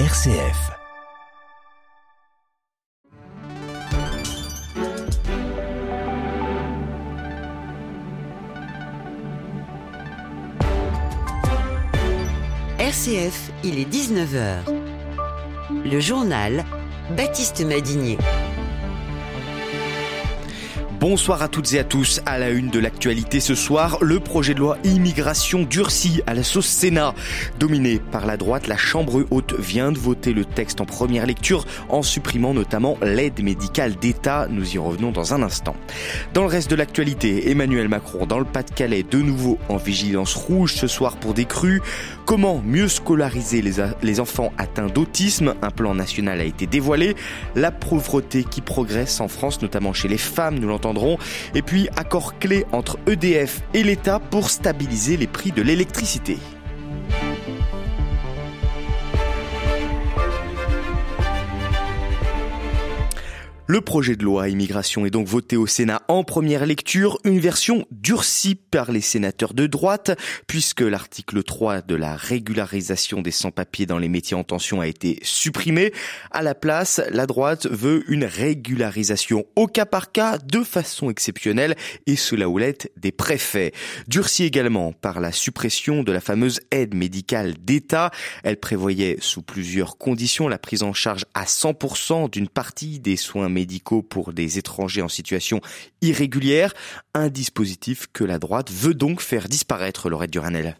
RCF. RCF, il est 19h. Le journal Baptiste Madinier. Bonsoir à toutes et à tous. À la une de l'actualité ce soir, le projet de loi immigration durci à la sauce Sénat. Dominé par la droite, la Chambre haute vient de voter le texte en première lecture en supprimant notamment l'aide médicale d'État. Nous y revenons dans un instant. Dans le reste de l'actualité, Emmanuel Macron dans le Pas-de-Calais de nouveau en vigilance rouge ce soir pour des crues. Comment mieux scolariser les, les enfants atteints d'autisme? Un plan national a été dévoilé. La pauvreté qui progresse en France, notamment chez les femmes, nous l'entendons et puis, accord clé entre EDF et l'État pour stabiliser les prix de l'électricité. Le projet de loi immigration est donc voté au Sénat en première lecture, une version durcie par les sénateurs de droite, puisque l'article 3 de la régularisation des sans-papiers dans les métiers en tension a été supprimé. À la place, la droite veut une régularisation au cas par cas, de façon exceptionnelle, et sous la houlette des préfets. Durcie également par la suppression de la fameuse aide médicale d'État. Elle prévoyait sous plusieurs conditions la prise en charge à 100% d'une partie des soins médicaux pour des étrangers en situation irrégulière, un dispositif que la droite veut donc faire disparaître, Laurette Duranel.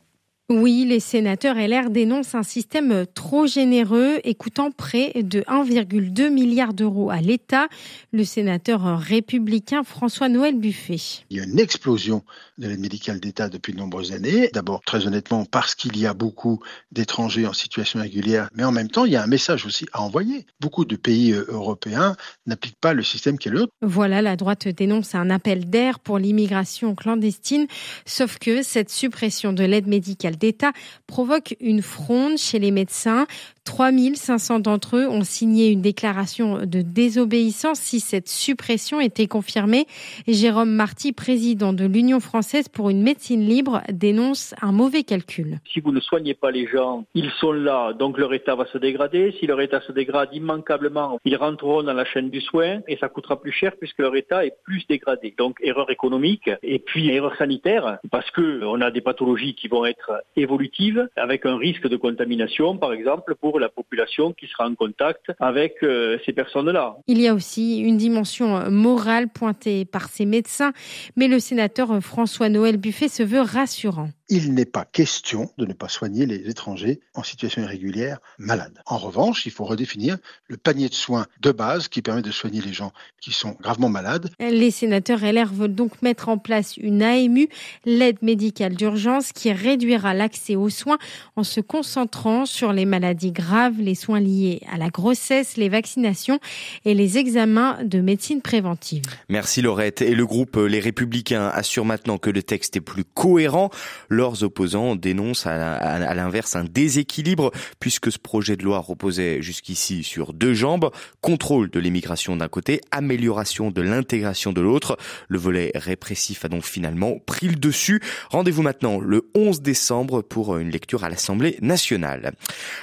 Oui, les sénateurs LR dénoncent un système trop généreux et coûtant près de 1,2 milliard d'euros à l'État. Le sénateur républicain François-Noël Buffet. Il y a une explosion de l'aide médicale d'État depuis de nombreuses années. D'abord, très honnêtement, parce qu'il y a beaucoup d'étrangers en situation régulière, mais en même temps, il y a un message aussi à envoyer. Beaucoup de pays euh, européens n'appliquent pas le système qui est le nôtre. Voilà, la droite dénonce un appel d'air pour l'immigration clandestine, sauf que cette suppression de l'aide médicale d'État provoque une fronde chez les médecins. 3500 d'entre eux ont signé une déclaration de désobéissance si cette suppression était confirmée. Jérôme Marty, président de l'Union française pour une médecine libre, dénonce un mauvais calcul. Si vous ne soignez pas les gens, ils sont là, donc leur état va se dégrader. Si leur état se dégrade immanquablement, ils rentreront dans la chaîne du soin et ça coûtera plus cher puisque leur état est plus dégradé. Donc erreur économique et puis erreur sanitaire parce que on a des pathologies qui vont être évolutives avec un risque de contamination, par exemple, pour la population qui sera en contact avec euh, ces personnes-là. Il y a aussi une dimension morale pointée par ces médecins, mais le sénateur François-Noël Buffet se veut rassurant il n'est pas question de ne pas soigner les étrangers en situation irrégulière malades. En revanche, il faut redéfinir le panier de soins de base qui permet de soigner les gens qui sont gravement malades. Les sénateurs LR veulent donc mettre en place une AMU, l'aide médicale d'urgence, qui réduira l'accès aux soins en se concentrant sur les maladies graves, les soins liés à la grossesse, les vaccinations et les examens de médecine préventive. Merci Laurette. Et le groupe Les Républicains assure maintenant que le texte est plus cohérent. Leurs opposants dénoncent à l'inverse un déséquilibre puisque ce projet de loi reposait jusqu'ici sur deux jambes, contrôle de l'immigration d'un côté, amélioration de l'intégration de l'autre. Le volet répressif a donc finalement pris le dessus. Rendez-vous maintenant le 11 décembre pour une lecture à l'Assemblée nationale.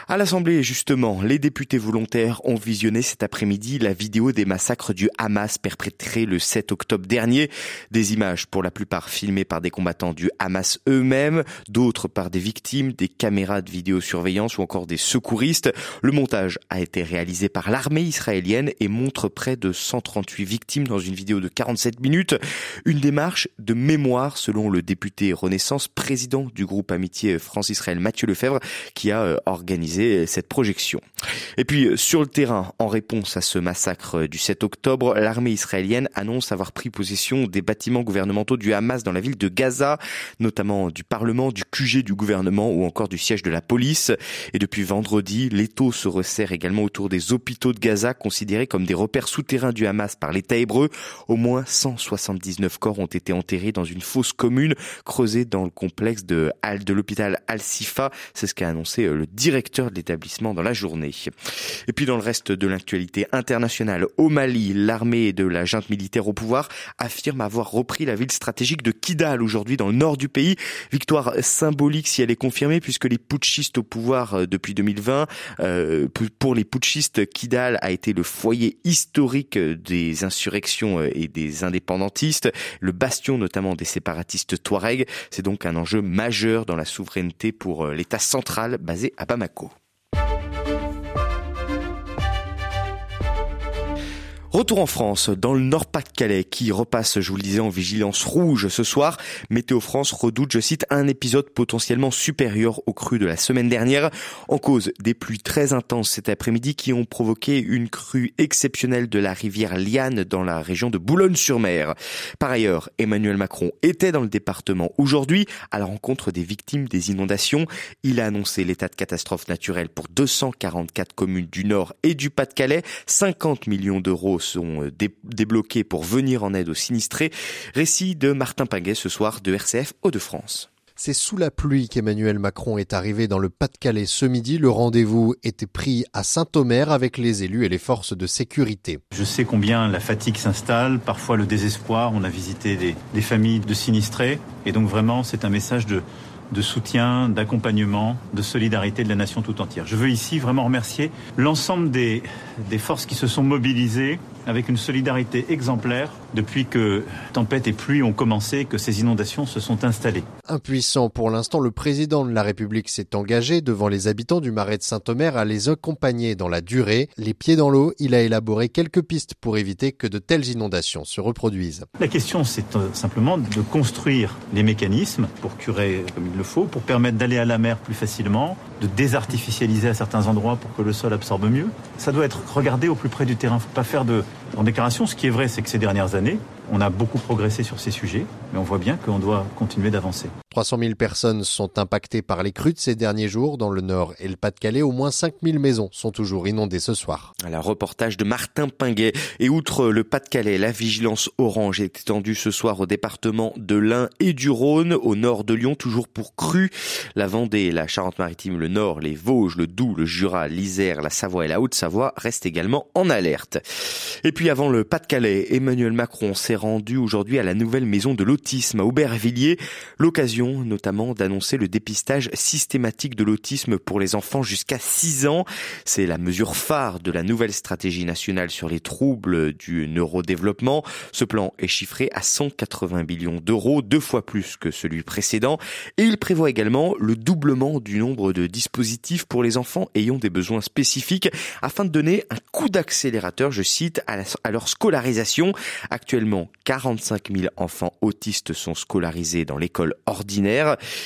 À l'Assemblée, justement, les députés volontaires ont visionné cet après-midi la vidéo des massacres du Hamas perpétrés le 7 octobre dernier. Des images pour la plupart filmées par des combattants du Hamas eux-mêmes d'autres par des victimes, des caméras de vidéosurveillance ou encore des secouristes. Le montage a été réalisé par l'armée israélienne et montre près de 138 victimes dans une vidéo de 47 minutes. Une démarche de mémoire selon le député Renaissance, président du groupe Amitié France-Israël Mathieu Lefebvre, qui a euh, organisé cette projection. Et puis euh, sur le terrain, en réponse à ce massacre du 7 octobre, l'armée israélienne annonce avoir pris possession des bâtiments gouvernementaux du Hamas dans la ville de Gaza, notamment du Parlement, du QG du gouvernement ou encore du siège de la police. Et depuis vendredi, l'étau se resserre également autour des hôpitaux de Gaza, considérés comme des repères souterrains du Hamas par l'État hébreu. Au moins 179 corps ont été enterrés dans une fosse commune creusée dans le complexe de, de l'hôpital Al-Sifa. C'est ce qu'a annoncé euh, le directeur de l'établissement dans la journée. Et puis dans le reste de l'actualité internationale, au Mali, l'armée de la junte militaire au pouvoir affirme avoir repris la ville stratégique de Kidal aujourd'hui dans le nord du pays victoire symbolique si elle est confirmée puisque les putschistes au pouvoir euh, depuis 2020, euh, pour les putschistes, Kidal a été le foyer historique des insurrections et des indépendantistes, le bastion notamment des séparatistes Touareg. C'est donc un enjeu majeur dans la souveraineté pour l'État central basé à Bamako. Retour en France, dans le Nord-Pas-de-Calais, qui repasse, je vous le disais, en vigilance rouge ce soir. Météo France redoute, je cite, un épisode potentiellement supérieur au cru de la semaine dernière, en cause des pluies très intenses cet après-midi qui ont provoqué une crue exceptionnelle de la rivière Liane dans la région de Boulogne-sur-Mer. Par ailleurs, Emmanuel Macron était dans le département aujourd'hui à la rencontre des victimes des inondations. Il a annoncé l'état de catastrophe naturelle pour 244 communes du Nord et du Pas-de-Calais, 50 millions d'euros sont euh, débloqués pour venir en aide aux sinistrés. Récit de Martin Paguet ce soir de RCF Hauts-de-France. C'est sous la pluie qu'Emmanuel Macron est arrivé dans le Pas-de-Calais ce midi. Le rendez-vous était pris à Saint-Omer avec les élus et les forces de sécurité. Je sais combien la fatigue s'installe, parfois le désespoir. On a visité des, des familles de sinistrés. Et donc vraiment, c'est un message de, de soutien, d'accompagnement, de solidarité de la nation tout entière. Je veux ici vraiment remercier l'ensemble des, des forces qui se sont mobilisées avec une solidarité exemplaire depuis que tempête et pluie ont commencé, que ces inondations se sont installées. Impuissant pour l'instant, le président de la République s'est engagé devant les habitants du marais de Saint-Omer à les accompagner dans la durée. Les pieds dans l'eau, il a élaboré quelques pistes pour éviter que de telles inondations se reproduisent. La question, c'est euh, simplement de construire les mécanismes pour curer comme il le faut, pour permettre d'aller à la mer plus facilement, de désartificialiser à certains endroits pour que le sol absorbe mieux. Ça doit être regardé au plus près du terrain. Il ne faut pas faire de en déclaration. Ce qui est vrai, c'est que ces dernières années, on a beaucoup progressé sur ces sujets, mais on voit bien qu'on doit continuer d'avancer. 300 000 personnes sont impactées par les crues de ces derniers jours dans le Nord et le Pas-de-Calais. Au moins 5 000 maisons sont toujours inondées ce soir. Un reportage de Martin Pinguet. Et outre le Pas-de-Calais, la vigilance orange est étendue ce soir au département de l'Ain et du Rhône, au nord de Lyon, toujours pour crues. La Vendée, la Charente-Maritime, le Nord, les Vosges, le Doubs, le Jura, l'Isère, la Savoie et la Haute-Savoie restent également en alerte. Et puis avant le Pas-de-Calais, Emmanuel Macron s'est rendu aujourd'hui à la nouvelle maison de l'autisme à Aubervilliers. L'occasion notamment d'annoncer le dépistage systématique de l'autisme pour les enfants jusqu'à 6 ans. C'est la mesure phare de la nouvelle stratégie nationale sur les troubles du neurodéveloppement. Ce plan est chiffré à 180 millions d'euros, deux fois plus que celui précédent. Et il prévoit également le doublement du nombre de dispositifs pour les enfants ayant des besoins spécifiques afin de donner un coup d'accélérateur, je cite, à, à leur scolarisation. Actuellement, 45 000 enfants autistes sont scolarisés dans l'école ordinaire.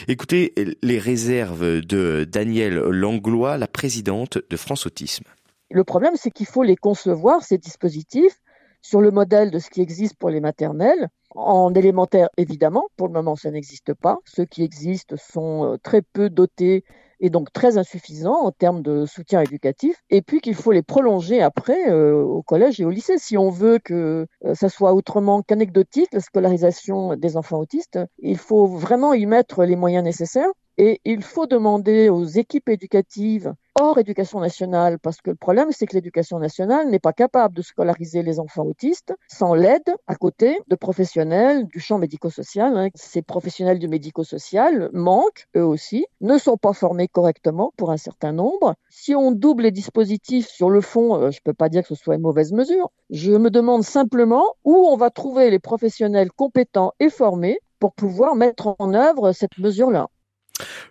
Écoutez les réserves de Danielle Langlois, la présidente de France Autisme. Le problème, c'est qu'il faut les concevoir, ces dispositifs, sur le modèle de ce qui existe pour les maternelles. En élémentaire, évidemment, pour le moment, ça n'existe pas. Ceux qui existent sont euh, très peu dotés et donc très insuffisant en termes de soutien éducatif, et puis qu'il faut les prolonger après euh, au collège et au lycée. Si on veut que euh, ça soit autrement qu'anecdotique, la scolarisation des enfants autistes, il faut vraiment y mettre les moyens nécessaires. Et il faut demander aux équipes éducatives hors éducation nationale, parce que le problème, c'est que l'éducation nationale n'est pas capable de scolariser les enfants autistes sans l'aide à côté de professionnels du champ médico-social. Hein. Ces professionnels du médico-social manquent, eux aussi, ne sont pas formés correctement pour un certain nombre. Si on double les dispositifs sur le fond, euh, je ne peux pas dire que ce soit une mauvaise mesure. Je me demande simplement où on va trouver les professionnels compétents et formés pour pouvoir mettre en œuvre cette mesure-là.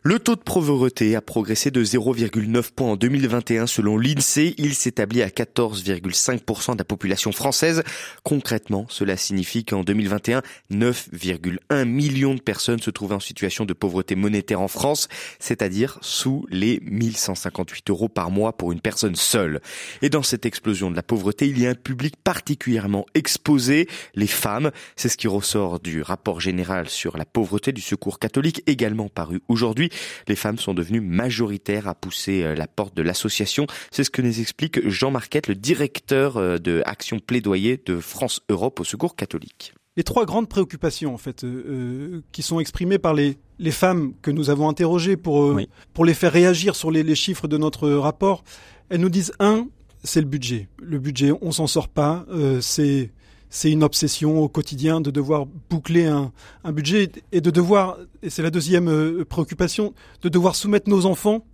Le taux de pauvreté a progressé de 0,9 points en 2021 selon l'INSEE. Il s'établit à 14,5% de la population française. Concrètement, cela signifie qu'en 2021, 9,1 millions de personnes se trouvaient en situation de pauvreté monétaire en France, c'est-à-dire sous les 1158 euros par mois pour une personne seule. Et dans cette explosion de la pauvreté, il y a un public particulièrement exposé, les femmes. C'est ce qui ressort du rapport général sur la pauvreté du secours catholique également paru Aujourd'hui, les femmes sont devenues majoritaires à pousser euh, la porte de l'association. C'est ce que nous explique Jean Marquette, le directeur euh, de Action Plaidoyer de France Europe au Secours catholique. Les trois grandes préoccupations en fait euh, qui sont exprimées par les, les femmes que nous avons interrogées pour pour les faire réagir sur les, les chiffres de notre rapport, elles nous disent un, c'est le budget. Le budget, on s'en sort pas. c'est c'est une obsession au quotidien de devoir boucler un, un budget et de devoir, et c'est la deuxième euh, préoccupation, de devoir soumettre nos enfants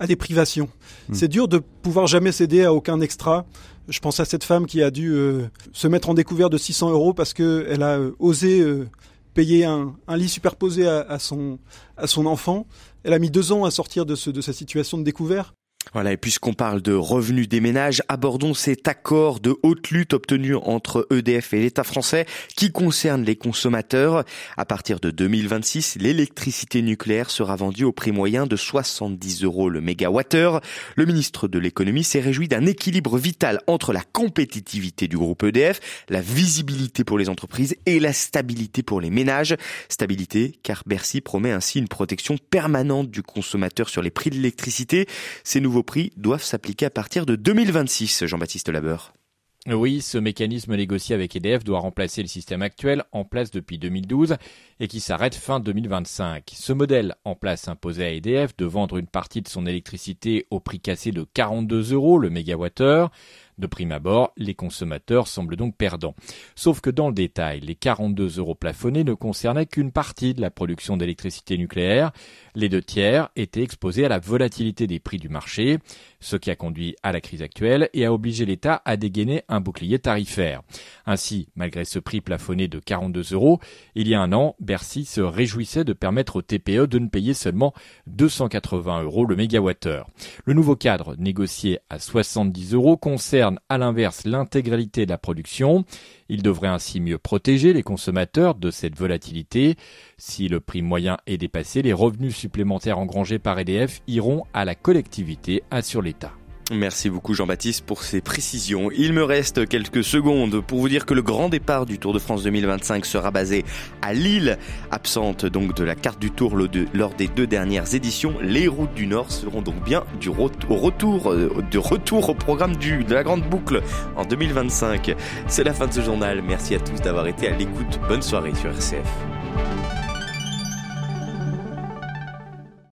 à des privations. Hmm. C'est dur de pouvoir jamais céder à aucun extra. Je pense à cette femme qui a dû euh, se mettre en découvert de 600 euros parce qu'elle a euh, osé payer un, un, lit superposé à, à, son, à son enfant. Elle a mis deux ans à sortir de, ce, de sa situation de découvert. Voilà, et puisqu'on parle de revenus des ménages, abordons cet accord de haute lutte obtenu entre EDF et l'État français qui concerne les consommateurs. À partir de 2026, l'électricité nucléaire sera vendue au prix moyen de 70 euros le mégawattheure. Le ministre de l'économie s'est réjoui d'un équilibre vital entre la compétitivité du groupe EDF, la visibilité pour les entreprises et la stabilité pour les ménages. Stabilité car Bercy promet ainsi une protection permanente du consommateur sur les prix de l'électricité. Ces nouveaux prix doivent s'appliquer à partir de 2026, Jean-Baptiste Labeur. Oui, ce mécanisme négocié avec EDF doit remplacer le système actuel en place depuis 2012 et qui s'arrête fin 2025. Ce modèle en place imposait à EDF de vendre une partie de son électricité au prix cassé de 42 euros le mégawattheure. De prime abord, les consommateurs semblent donc perdants. Sauf que dans le détail, les 42 euros plafonnés ne concernaient qu'une partie de la production d'électricité nucléaire. Les deux tiers étaient exposés à la volatilité des prix du marché, ce qui a conduit à la crise actuelle et a obligé l'État à dégainer un bouclier tarifaire. Ainsi, malgré ce prix plafonné de 42 euros, il y a un an, Bercy se réjouissait de permettre au TPE de ne payer seulement 280 euros le mégawattheure. Le nouveau cadre, négocié à 70 euros, concerne à l'inverse l'intégralité de la production. Il devrait ainsi mieux protéger les consommateurs de cette volatilité. Si le prix moyen est dépassé, les revenus supplémentaires engrangés par EDF iront à la collectivité, assure l'État. Merci beaucoup Jean-Baptiste pour ces précisions. Il me reste quelques secondes pour vous dire que le grand départ du Tour de France 2025 sera basé à Lille, absente donc de la carte du Tour lors des deux dernières éditions. Les routes du Nord seront donc bien du retour, euh, de retour au programme de la grande boucle en 2025. C'est la fin de ce journal. Merci à tous d'avoir été à l'écoute. Bonne soirée sur RCF.